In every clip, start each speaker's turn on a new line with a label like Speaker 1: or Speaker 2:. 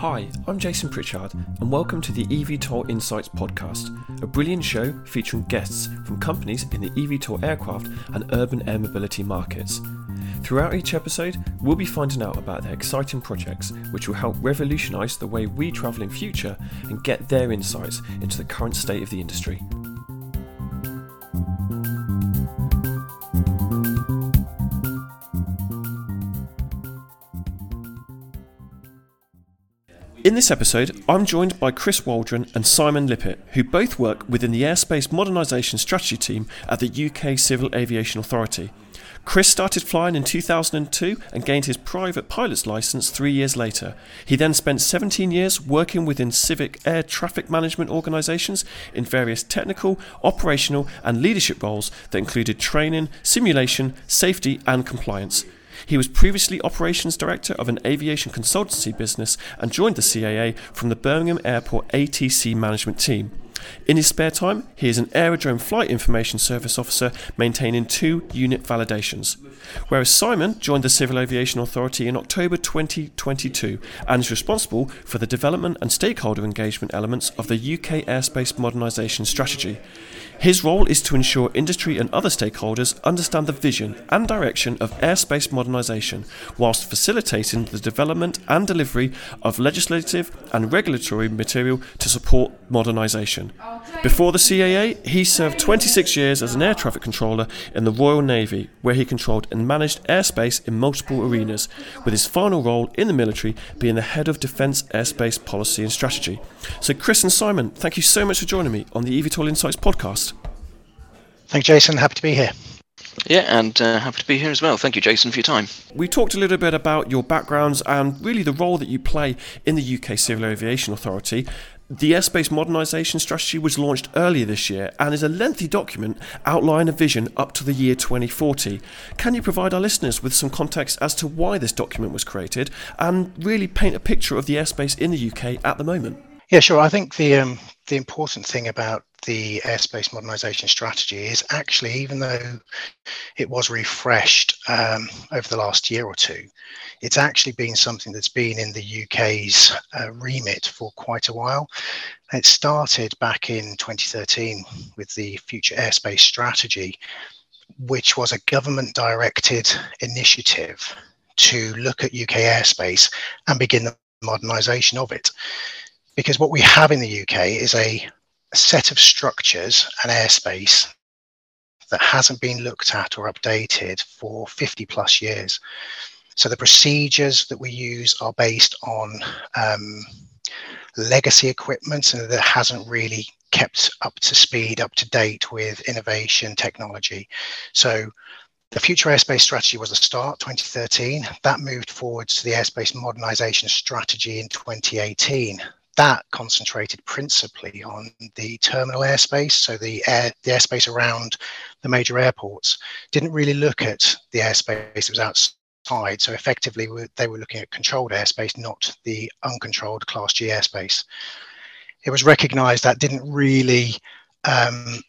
Speaker 1: Hi, I'm Jason Pritchard, and welcome to the eVTOL Insights podcast, a brilliant show featuring guests from companies in the eVTOL aircraft and urban air mobility markets. Throughout each episode, we'll be finding out about their exciting projects which will help revolutionise the way we travel in future and get their insights into the current state of the industry. In this episode, I'm joined by Chris Waldron and Simon Lippett, who both work within the Airspace Modernisation Strategy team at the UK Civil Aviation Authority. Chris started flying in 2002 and gained his private pilot's license three years later. He then spent 17 years working within civic air traffic management organisations in various technical, operational, and leadership roles that included training, simulation, safety, and compliance. He was previously operations director of an aviation consultancy business and joined the CAA from the Birmingham Airport ATC management team. In his spare time, he is an Aerodrome Flight Information Service officer maintaining two unit validations. Whereas Simon joined the Civil Aviation Authority in October 2022 and is responsible for the development and stakeholder engagement elements of the UK airspace modernisation strategy. His role is to ensure industry and other stakeholders understand the vision and direction of airspace modernisation, whilst facilitating the development and delivery of legislative and regulatory material to support modernisation. Before the CAA, he served 26 years as an air traffic controller in the Royal Navy, where he controlled and managed airspace in multiple arenas, with his final role in the military being the head of Defence Airspace Policy and Strategy. So, Chris and Simon, thank you so much for joining me on the eVTOL Insights podcast.
Speaker 2: Thank you, Jason. Happy to be here.
Speaker 3: Yeah, and uh, happy to be here as well. Thank you, Jason, for your time.
Speaker 1: We talked a little bit about your backgrounds and really the role that you play in the UK Civil Aviation Authority. The airspace modernisation strategy was launched earlier this year and is a lengthy document outlining a vision up to the year 2040. Can you provide our listeners with some context as to why this document was created and really paint a picture of the airspace in the UK at the moment?
Speaker 2: Yeah, sure. I think the um, the important thing about the airspace modernization strategy is actually, even though it was refreshed um, over the last year or two, it's actually been something that's been in the UK's uh, remit for quite a while. It started back in 2013 with the Future Airspace Strategy, which was a government directed initiative to look at UK airspace and begin the modernisation of it because what we have in the UK is a, a set of structures and airspace that hasn't been looked at or updated for 50 plus years. So the procedures that we use are based on um, legacy equipment and that hasn't really kept up to speed, up to date with innovation technology. So the Future Airspace Strategy was a start, 2013. That moved forwards to the Airspace Modernization Strategy in 2018 that concentrated principally on the terminal airspace, so the air the airspace around the major airports. Didn't really look at the airspace that was outside. So effectively, they were looking at controlled airspace, not the uncontrolled Class G airspace. It was recognised that didn't really um,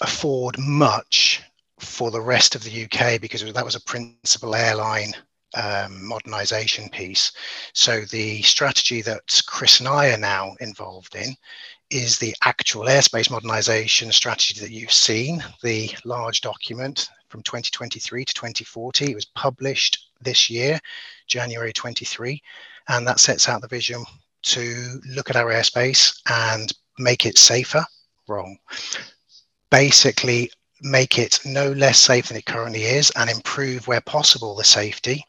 Speaker 2: afford much for the rest of the UK because that was a principal airline um, modernization piece. So the strategy that Chris and I are now involved in is the actual airspace modernization strategy that you've seen, the large document from 2023 to 2040. It was published this year, January 23, and that sets out the vision to look at our airspace and make it safer. Wrong. Basically, make it no less safe than it currently is and improve where possible the safety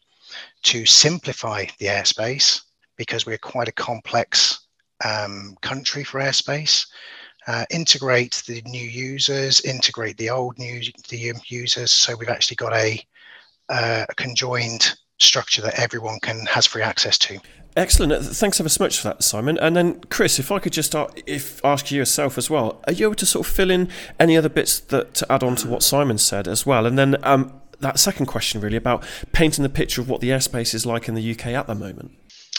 Speaker 2: to simplify the airspace because we're quite a complex um, country for airspace. Uh, integrate the new users, integrate the old new the users. So we've actually got a, uh, a conjoined structure that everyone can has free access to.
Speaker 1: Excellent. Uh, thanks ever so much for that, Simon. And then, Chris, if I could just start, if ask you yourself as well, are you able to sort of fill in any other bits that to add on to what Simon said as well? And then, um, that second question really about painting the picture of what the airspace is like in the UK at the moment.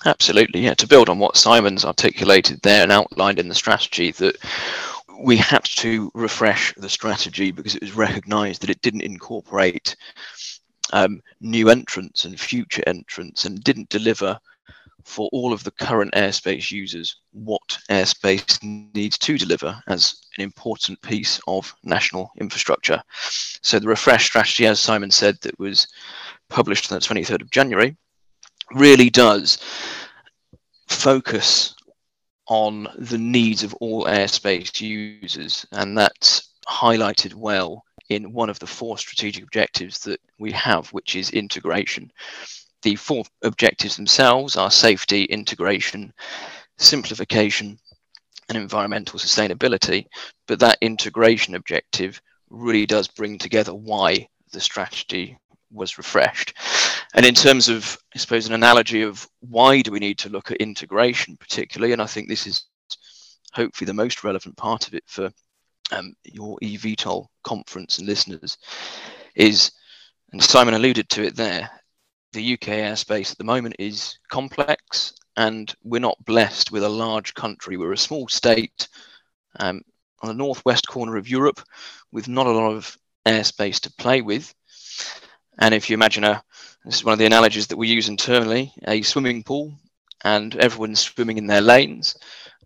Speaker 3: Absolutely, yeah. To build on what Simon's articulated there and outlined in the strategy, that we had to refresh the strategy because it was recognised that it didn't incorporate um, new entrants and future entrants and didn't deliver for all of the current airspace users what airspace needs to deliver as an important piece of national infrastructure. So the refresh strategy, as Simon said, that was published on the 23rd of January, really does focus on the needs of all airspace users, and that's highlighted well in one of the four strategic objectives that we have, which is integration. The four objectives themselves are safety, integration, simplification, and environmental sustainability. But that integration objective really does bring together why the strategy was refreshed. And in terms of, I suppose, an analogy of why do we need to look at integration particularly, and I think this is hopefully the most relevant part of it for um, your eVTOL conference and listeners, is, and Simon alluded to it there, the UK airspace at the moment is complex and we're not blessed with a large country. We're a small state um, on the northwest corner of Europe with not a lot of airspace to play with. And if you imagine a, this is one of the analogies that we use internally, a swimming pool, and everyone's swimming in their lanes,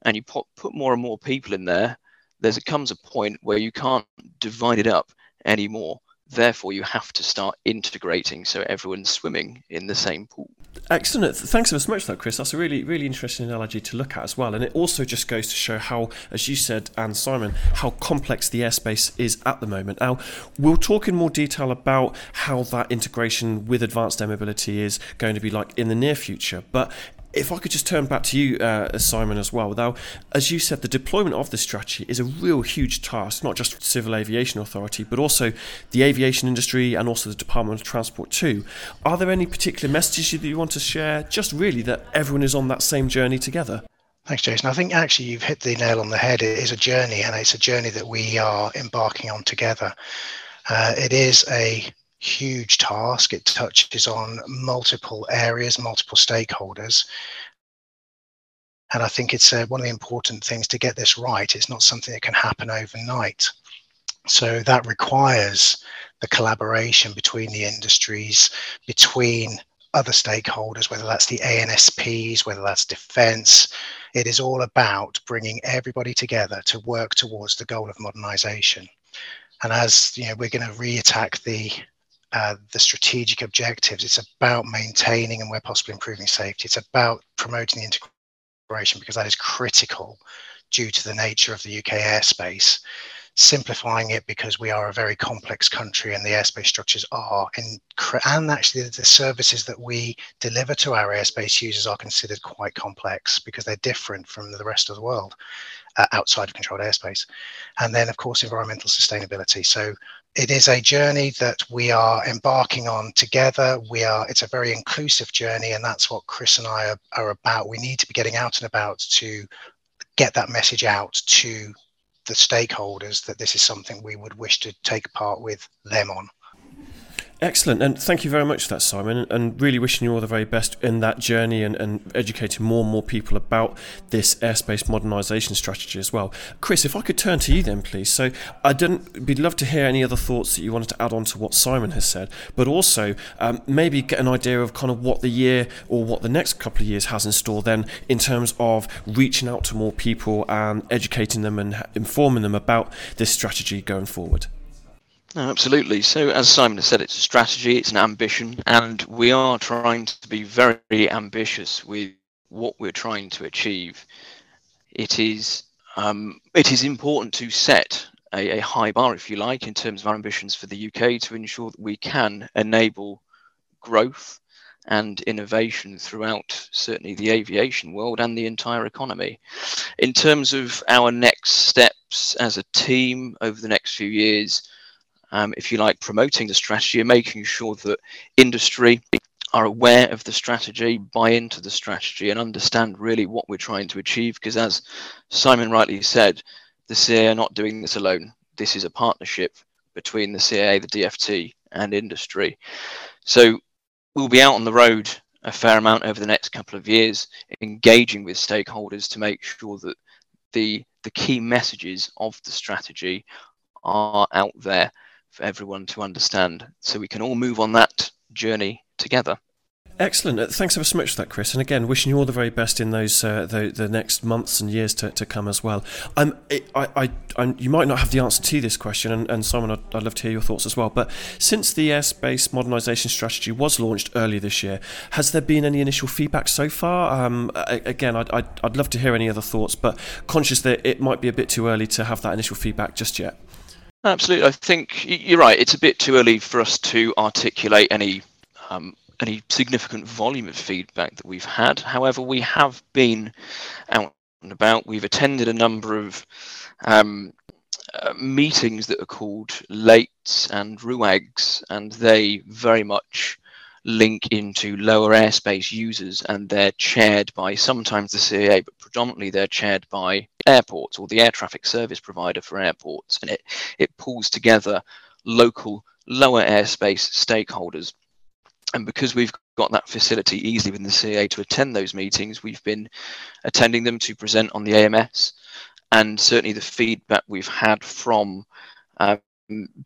Speaker 3: and you put, put more and more people in there, there comes a point where you can't divide it up anymore. Therefore, you have to start integrating so everyone's swimming in the same pool.
Speaker 1: Excellent. Thanks so much that, Chris. That's a really, really interesting analogy to look at as well. And it also just goes to show how, as you said, and Simon, how complex the airspace is at the moment. Now, we'll talk in more detail about how that integration with advanced air mobility is going to be like in the near future. But if I could just turn back to you, uh, Simon, as well. Now, as you said, the deployment of this strategy is a real huge task, not just Civil Aviation Authority, but also the aviation industry and also the Department of Transport too. Are there any particular messages that you want to share? Just really that everyone is on that same journey together.
Speaker 2: Thanks, Jason. I think actually you've hit the nail on the head. It is a journey, and it's a journey that we are embarking on together. Uh, it is a huge task. It touches on multiple areas, multiple stakeholders. And I think it's uh, one of the important things to get this right. It's not something that can happen overnight. So that requires the collaboration between the industries, between other stakeholders, whether that's the ANSPs, whether that's defense. It is all about bringing everybody together to work towards the goal of modernization. And as you know, we're going to re-attack the uh, the strategic objectives. It's about maintaining and where possible improving safety. It's about promoting the integration because that is critical due to the nature of the UK airspace. Simplifying it because we are a very complex country and the airspace structures are, in, and actually the services that we deliver to our airspace users are considered quite complex because they're different from the rest of the world uh, outside of controlled airspace. And then, of course, environmental sustainability. So it is a journey that we are embarking on together. We are. It's a very inclusive journey, and that's what Chris and I are, are about. We need to be getting out and about to get that message out to the stakeholders that this is something we would wish to take part with them on.
Speaker 1: Excellent, and thank you very much for that, Simon, and really wishing you all the very best in that journey and, and educating more and more people about this airspace modernisation strategy as well. Chris, if I could turn to you then, please. So, I didn't, we'd love to hear any other thoughts that you wanted to add on to what Simon has said, but also um, maybe get an idea of kind of what the year or what the next couple of years has in store then in terms of reaching out to more people and educating them and informing them about this strategy going forward.
Speaker 3: No, absolutely. So, as Simon has said, it's a strategy, it's an ambition, and we are trying to be very ambitious with what we're trying to achieve. It is um, it is important to set a, a, high bar, if you like, in terms of our ambitions for the UK to ensure that we can enable growth and innovation throughout certainly the aviation world and the entire economy. In terms of our next steps as a team over the next few years, um, if you like, promoting the strategy and making sure that industry are aware of the strategy, buy into the strategy, and understand really what we're trying to achieve. Because as Simon rightly said, the CAA are not doing this alone. This is a partnership between the CAA, the DFT, and industry. So we'll be out on the road a fair amount over the next couple of years, engaging with stakeholders to make sure that the the key messages of the strategy are out there for everyone to understand so we can all move on that journey together.
Speaker 1: Excellent. Uh, thanks ever so much for that, Chris. And again, wishing you all the very best in those uh, the, the next months and years to, to come as well. Um, I, I, I, you might not have the answer to this question, and, and Simon, I'd, I'd, love to hear your thoughts as well. But since the airspace modernisation strategy was launched earlier this year, has there been any initial feedback so far? Um, again, I'd, I'd, I'd love to hear any other thoughts, but conscious that it might be a bit too early to have that initial feedback just yet.
Speaker 3: Absolutely. I think you're right. It's a bit too early for us to articulate any um, any significant volume of feedback that we've had. However, we have been out and about. We've attended a number of um, uh, meetings that are called LAITs and RUAGs, and they very much link into lower airspace users and they're chaired by sometimes the CAA, but predominantly they're chaired by airports or the air traffic service provider for airports. And it, it pulls together local lower airspace stakeholders and because we've got that facility easily within the CAA to attend those meetings, we've been attending them to present on the AMS. And certainly the feedback we've had from um,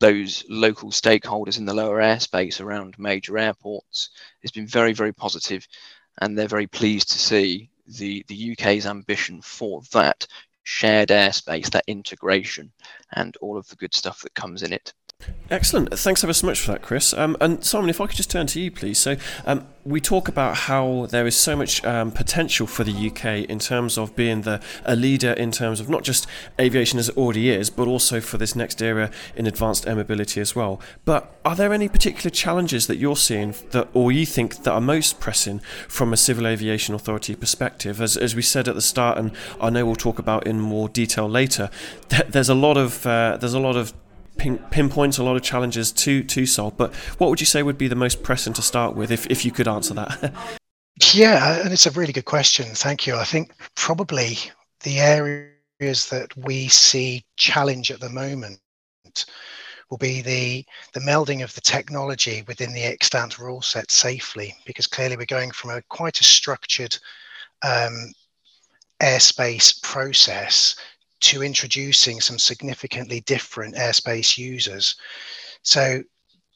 Speaker 3: those local stakeholders in the lower airspace around major airports has been very, very positive, and they're very pleased to see the, the UK's ambition for that shared airspace, that integration, and all of the good stuff that comes in it.
Speaker 1: Excellent. Thanks ever so much for that, Chris. Um, and Simon, if I could just turn to you, please. So, um, we talk about how there is so much um, potential for the UK in terms of being the a leader in terms of not just aviation as it already is, but also for this next era in advanced air mobility as well. But are there any particular challenges that you're seeing that, or you think that are most pressing from a civil aviation authority perspective? As, as we said at the start, and I know we'll talk about in more detail later, there's a lot of uh, there's a lot of pin, pinpoints a lot of challenges to to solve. But what would you say would be the most pressing to start with, if if you could answer that?
Speaker 2: yeah, and it's a really good question. Thank you. I think probably the areas that we see challenge at the moment will be the the melding of the technology within the extant rule set safely, because clearly we're going from a quite a structured um, airspace process to introducing some significantly different airspace users. So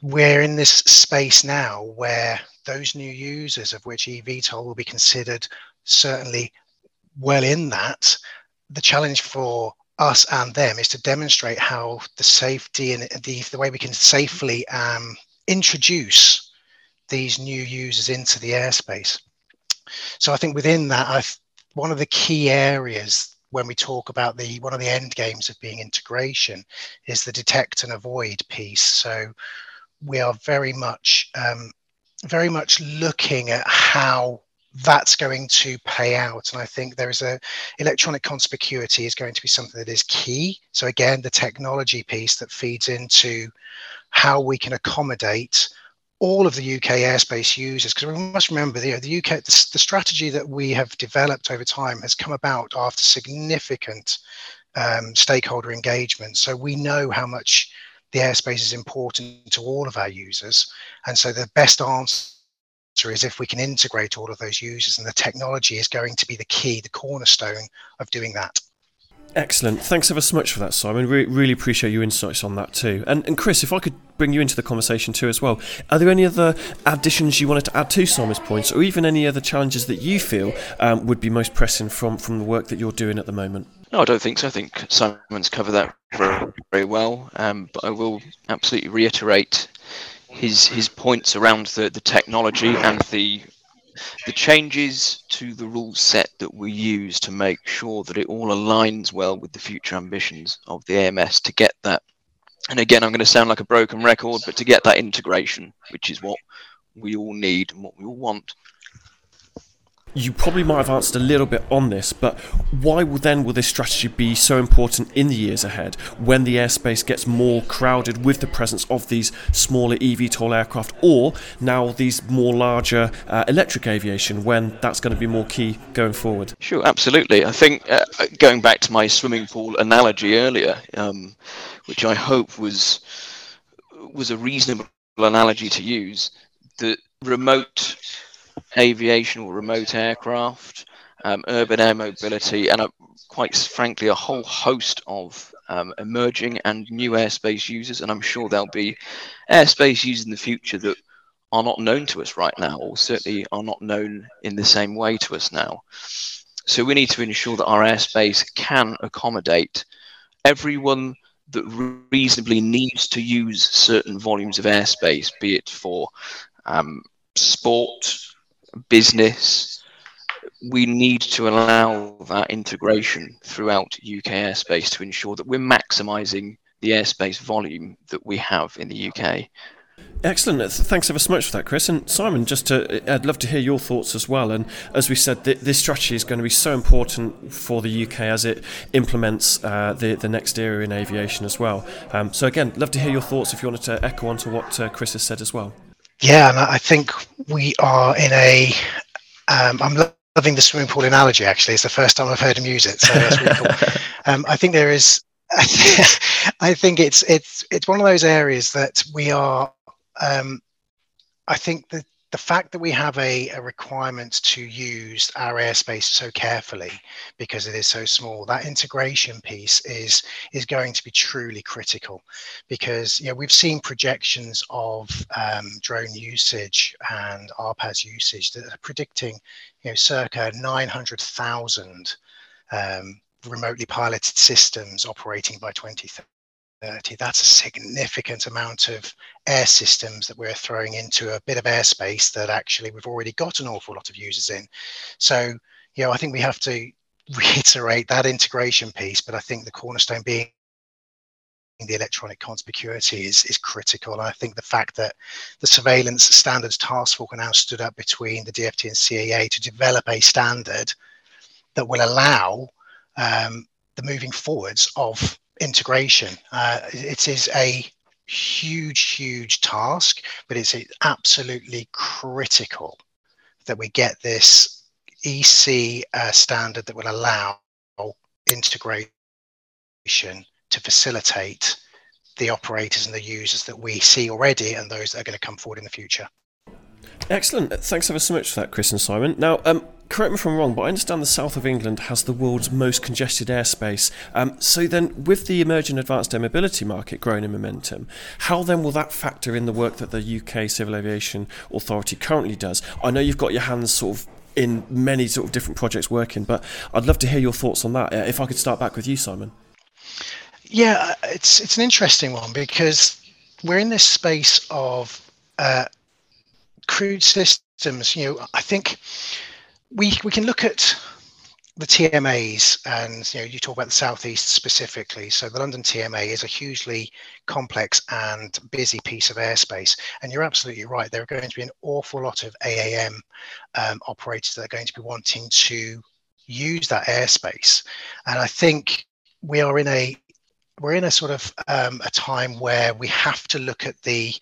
Speaker 2: we're in this space now where those new users, of which eVTOL will be considered certainly well in that, the challenge for us and them is to demonstrate how the safety and the, the way we can safely um, introduce these new users into the airspace. So I think within that, I've, one of the key areas when we talk about the one of the end games of being integration is the detect and avoid piece. So we are very much um, very much looking at how that's going to pay out and i think there is a electronic conspicuity is going to be something that is key so again the technology piece that feeds into how we can accommodate all of the UK airspace users, because we must remember the, the UK, the, the, strategy that we have developed over time has come about after significant um, stakeholder engagement. So we know how much the airspace is important to all of our users. And so the best answer is if we can integrate all of those users, and the technology is going to be the key, the cornerstone of doing that.
Speaker 1: Excellent. Thanks ever so much for that, Simon. Re- really appreciate your insights on that too. And, and Chris, if I could bring you into the conversation too as well, are there any other additions you wanted to add to Simon's points, or even any other challenges that you feel um, would be most pressing from from the work that you're doing at the moment?
Speaker 3: No, I don't think so. I think Simon's covered that very, very well. Um, but I will absolutely reiterate his his points around the, the technology and the the changes to the rule set that we use to make sure that it all aligns well with the future ambitions of the AMS to get that. And again, I'm going to sound like a broken record, but to get that integration, which is what we all need and what we all want
Speaker 1: you probably might have answered a little bit on this, but why will then will this strategy be so important in the years ahead when the airspace gets more crowded with the presence of these smaller eVTOL aircraft, or now these more larger uh, electric aviation when that's going to be more key going forward?
Speaker 3: Sure, absolutely. I think uh, going back to my swimming pool analogy earlier, um, which I hope was was a reasonable analogy to use, the remote aviation or remote aircraft, um, urban air mobility, and a, quite frankly, a whole host of um, emerging and new airspace users. And I'm sure there'll be airspace users in the future that are not known to us right now, or certainly are not known in the same way to us now. So we need to ensure that our airspace can accommodate everyone that reasonably needs to use certain volumes of airspace, be it for um, sport, business. We need to allow that integration throughout UK airspace to ensure that we're maximising the airspace volume that we have in the UK.
Speaker 1: Excellent. Thanks ever so much for that, Chris. And Simon, just to, I'd love to hear your thoughts as well. And as we said, th- this strategy is going to be so important for the UK as it implements uh, the, the next era in aviation as well. Um, so, again, love to hear your thoughts if you wanted to echo onto what uh, Chris has said as well.
Speaker 2: Yeah, and I think we are in a. Um, I'm loving the swimming pool analogy, actually. It's the first time I've heard him use it. So that's really cool. Um, I think there is. I think it's it's it's one of those areas that we are um, I think that the fact that we have a, a, requirement to use our airspace so carefully because it is so small that integration piece is is going to be truly critical because you know we've seen projections of um, drone usage and RPAS usage that are predicting you know circa 900,000 um, remotely piloted systems operating by 2030 30. That's a significant amount of air systems that we're throwing into a bit of airspace that actually we've already got an awful lot of users in. So, you know, I think we have to reiterate that integration piece, but I think the cornerstone being the electronic conspicuity is, is critical. And I think the fact that the surveillance standards task force now stood up between the DFT and CAA to develop a standard that will allow um, the moving forwards of integration. Uh, it is a huge, huge task, but it's absolutely critical that we get this EC uh, standard that will allow integration to facilitate the operators and the users that we see already and those that are going to come forward in the future.
Speaker 1: Excellent. Thanks ever so much for that, Chris and Simon. Now, um, correct me if I'm wrong, but I understand the south of England has the world's most congested airspace. Um, so then, with the emerging advanced air mobility market growing in momentum, how then will that factor in the work that the UK Civil Aviation Authority currently does? I know you've got your hands sort of in many sort of different projects working, but I'd love to hear your thoughts on that. Uh, if I could start back with you, Simon.
Speaker 2: Yeah, it's it's an interesting one because we're in this space of uh, crewed systems. You know, I think we we can look at the TMAs, and you know, you talk about the southeast specifically. So the London TMA is a hugely complex and busy piece of airspace, and you're absolutely right. There are going to be an awful lot of AAM um, operators that are going to be wanting to use that airspace, and I think we are in a we're in a sort of um, a time where we have to look at the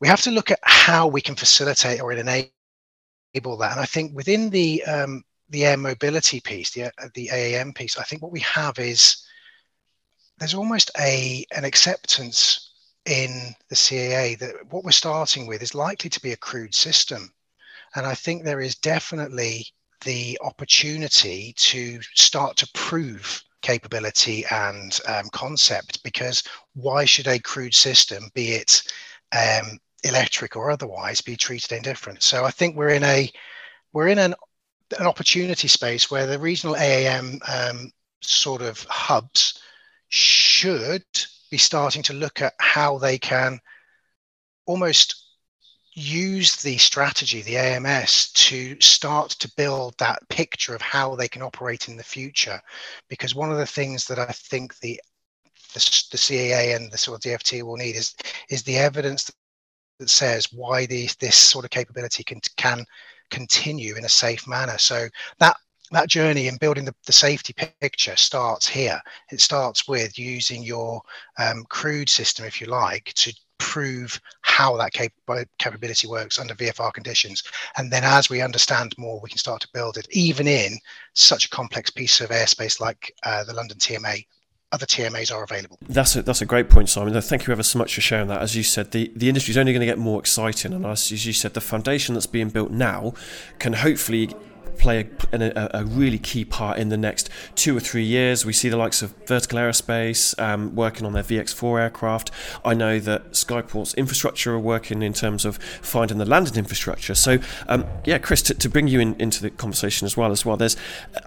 Speaker 2: we have to look at how we can facilitate or enable that. And I think within the um, the air mobility piece, the the AAM piece, I think what we have is there's almost a an acceptance in the CAA that what we're starting with is likely to be a crewed system, and I think there is definitely the opportunity to start to prove capability and um, concept because why should a crewed system, be it um, electric or otherwise be treated indifferent. So I think we're in a we're in an an opportunity space where the regional AAM um, sort of hubs should be starting to look at how they can almost use the strategy, the AMS, to start to build that picture of how they can operate in the future. Because one of the things that I think the the, the CAA and the sort of DFT will need is is the evidence that says why these, this sort of capability can can continue in a safe manner. So that that journey in building the, the safety picture starts here. It starts with using your um, crewed system, if you like, to prove how that cap- capability works under VFR conditions. And then as we understand more, we can start to build it, even in such a complex piece of airspace like uh, the London TMA other TMAs are available.
Speaker 1: That's a, that's a great point, Simon. Thank you ever so much for sharing that. As you said, the, the industry is only going to get more exciting, and as, as you said, the foundation that's being built now can hopefully play a, a, a, really key part in the next two or three years. We see the likes of Vertical Aerospace um, working on their VX4 aircraft. I know that Skyports infrastructure are working in terms of finding the landing infrastructure. So, um, yeah, Chris, to, to bring you in, into the conversation as well, as well, there's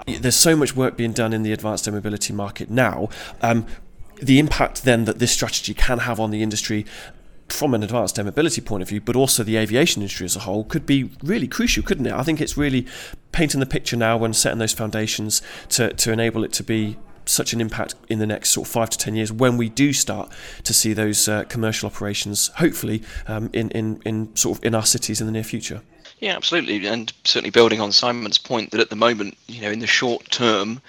Speaker 1: there's so much work being done in the advanced air mobility market now. Um, the impact then that this strategy can have on the industry from an advanced air mobility point of view, but also the aviation industry as a whole, could be really crucial, couldn't it? I think it's really painting the picture now and setting those foundations to, to enable it to be such an impact in the next sort of five to ten years when we do start to see those uh, commercial operations, hopefully, um, in, in, in sort of in our cities in the near future.
Speaker 3: Yeah, absolutely, and certainly building on Simon's point that at the moment, you know, in the short term,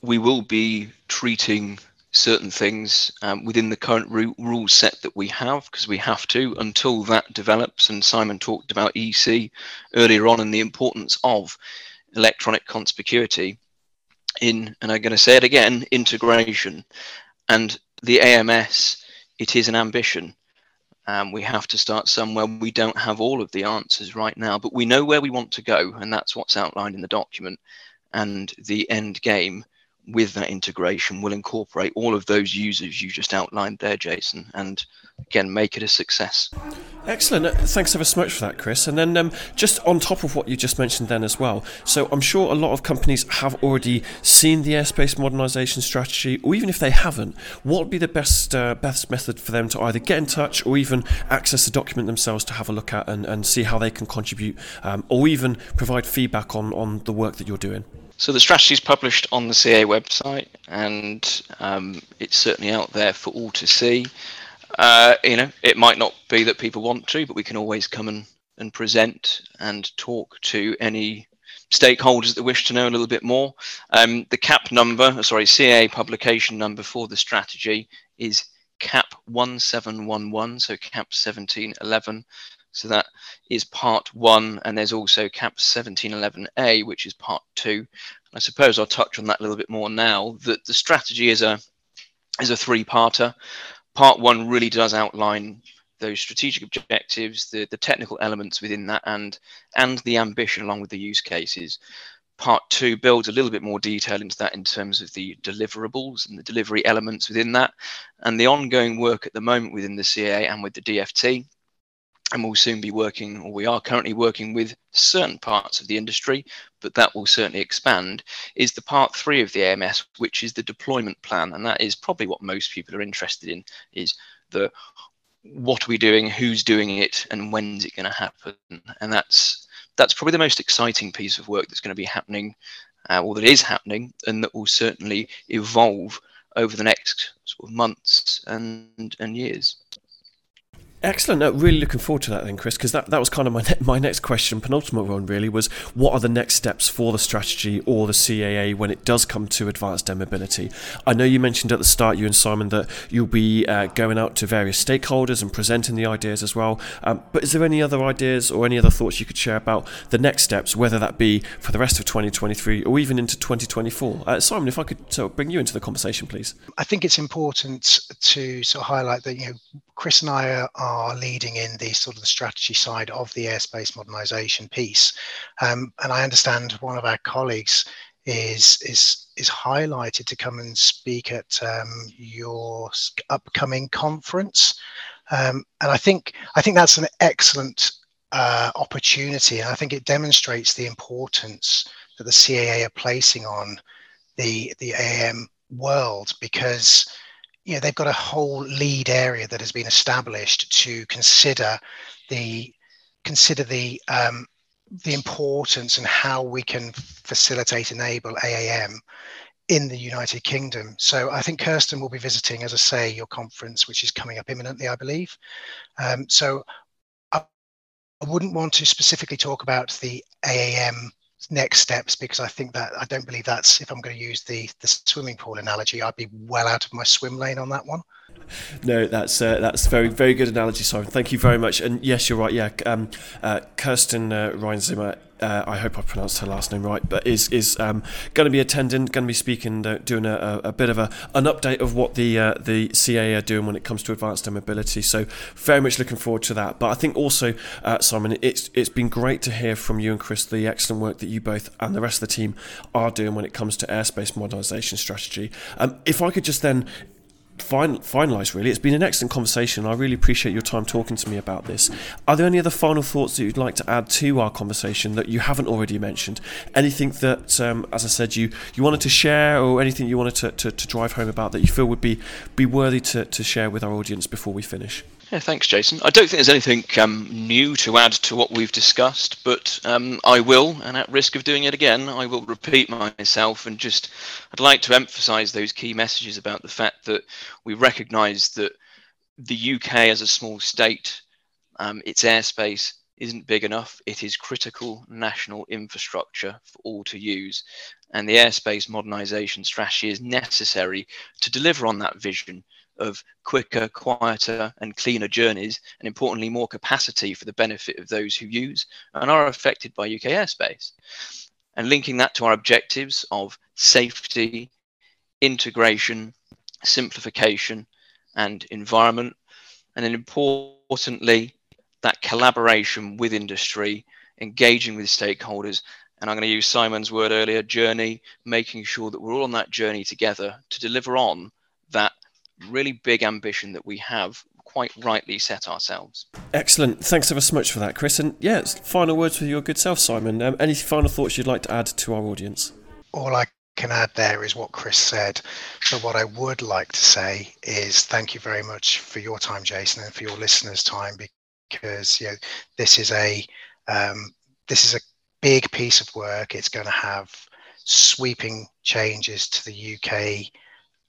Speaker 3: we will be treating certain things um, within the current ru- rule set that we have because we have to until that develops. And Simon talked about EC earlier on and the importance of electronic conspicuity in, and I'm going to say it again, integration. And the AMS, it is an ambition. Um, we have to start somewhere. We don't have all of the answers right now, but we know where we want to go, and that's what's outlined in the document. And the end game with that integration will incorporate all of those users you just outlined there, Jason, and again make it a success.
Speaker 1: Excellent. Thanks ever so much for that, Chris. And then um, just on top of what you just mentioned then as well, so I'm sure a lot of companies have already seen the airspace modernisation strategy, or even if they haven't, what would be the best uh, best method for them to either get in touch or even access the document themselves to have a look at and, and see how they can contribute, um, or even provide feedback on, on the work that you're doing?
Speaker 3: So the strategy is published on the CA website, and um, it's certainly out there for all to see. Uh, you know, it might not be that people want to, but we can always come and, and present and talk to any stakeholders that wish to know a little bit more. Um, the CAP number, sorry, CA publication number for the strategy is CAP 1711, so CAP 1711. So that is part one, and there's also CAP 1711A, which is part two. I suppose I'll touch on that a little bit more now. That the strategy is a is a three-parter. Part one really does outline those strategic objectives, the, the technical elements within that, and and the ambition along with the use cases. Part two builds a little bit more detail into that in terms of the deliverables and the delivery elements within that, and the ongoing work at the moment within the CA and with the DFT and we'll soon be working, or we are currently working with certain parts of the industry, but that will certainly expand, is the part three of the AMS, which is the deployment plan. And that is probably what most people are interested in, is the what are we doing, who's doing it, and when's it going to happen? And that's that's probably the most exciting piece of work that's going to be happening, uh, or that is happening, and that will certainly evolve over the next sort of months and and years.
Speaker 1: Excellent. No, really looking forward to that then, Chris, because that, that was kind of my ne- my next question, penultimate one really, was what are the next steps for the strategy or the CAA when it does come to advanced air mobility? I know you mentioned at the start, you and Simon, that you'll be uh, going out to various stakeholders and presenting the ideas as well. Um, but is there any other ideas or any other thoughts you could share about the next steps, whether that be for the rest of 2023 or even into 2024? Uh, Simon, if I could of bring you into the conversation, please.
Speaker 2: I think it's important to sort of highlight that you know Chris and I are, are, leading in the sort of the strategy side of the airspace modernization piece. Um, and I understand one of our colleagues is is is highlighted to come and speak at um, your upcoming conference. Um, and I think I think that's an excellent uh, opportunity, and I think it demonstrates the importance that the CAA are placing on the the AM world because you know they've got a whole lead area that has been established to consider the consider the um, the importance and how we can facilitate enable AAM in the United Kingdom. So I think Kirsten will be visiting, as I say, your conference, which is coming up imminently, I believe. Um, so I, I wouldn't want to specifically talk about the AAM next steps because I think that I don't believe that's if I'm going to use the the swimming pool analogy, I'd be well out of my swim lane on that one.
Speaker 1: No, that's uh, that's very very good analogy, Simon. Thank you very much. And yes, you're right. Yeah, um, uh, Kirsten uh, Reinzimmer uh, I hope I pronounced her last name right, but is is um, going to be attending, going to be speaking, uh, doing a, a, bit of a, an update of what the uh, the CA are doing when it comes to advanced mobility. So very much looking forward to that. But I think also, uh, Simon, it's it's been great to hear from you and Chris the excellent work that you both and the rest of the team are doing when it comes to airspace modernisation strategy. Um, if I could just then fin- finalised, really. It's been an excellent conversation. I really appreciate your time talking to me about this. Are there any other final thoughts that you'd like to add to our conversation that you haven't already mentioned? Anything that, um, as I said, you, you wanted to share or anything you wanted to, to, to drive home about that you feel would be, be worthy to, to share with our audience before we finish?
Speaker 3: Yeah, thanks, Jason. I don't think there's anything um, new to add to what we've discussed, but um, I will, and at risk of doing it again, I will repeat myself and just I'd like to emphasise those key messages about the fact that we recognise that the UK as a small state, um, its airspace isn't big enough. It is critical national infrastructure for all to use, and the airspace modernisation strategy is necessary to deliver on that vision of quicker, quieter, and cleaner journeys, and importantly, more capacity for the benefit of those who use and are affected by UK airspace. And linking that to our objectives of safety, integration, simplification, and environment. And then importantly, that collaboration with industry, engaging with stakeholders, and I'm going to use Simon's word earlier journey, making sure that we're all on that journey together to deliver on that really big ambition that we have quite rightly set ourselves.
Speaker 1: Excellent. Thanks ever so much for that, Chris. And yeah, final words with your good self, Simon. Um, any final thoughts you'd like to add to our audience?
Speaker 2: All I can add there is what Chris said. But what I would like to say is thank you very much for your time, Jason, and for your listeners' time, because you know this is a um, this is a big piece of work. It's going to have sweeping changes to the UK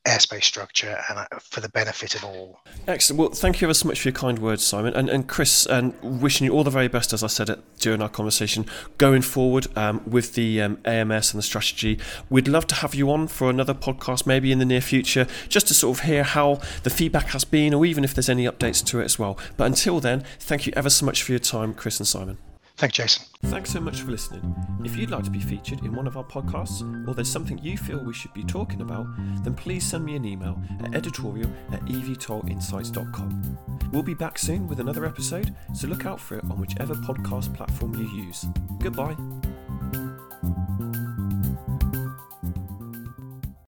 Speaker 2: airspace structure and uh, for the benefit of all.
Speaker 1: Excellent. Well, thank you ever so much for your kind words, Simon. And, and Chris, and wishing you all the very best, as I said it during our conversation, going forward um, with the um, AMS and the strategy. We'd love to have you on for another podcast, maybe in the near future, just to sort of hear how the feedback has been, or even if there's any updates to it as well. But until then, thank you ever so much for your time, Chris and Simon.
Speaker 2: Thanks, Jason.
Speaker 1: Thanks so much for listening. If you'd like to be featured in one of our podcasts, or there's something you feel we should be talking about, then please send me an email at editorial at evtolinsights.com. We'll be back soon with another episode, so look out for it on whichever podcast platform you use. Goodbye.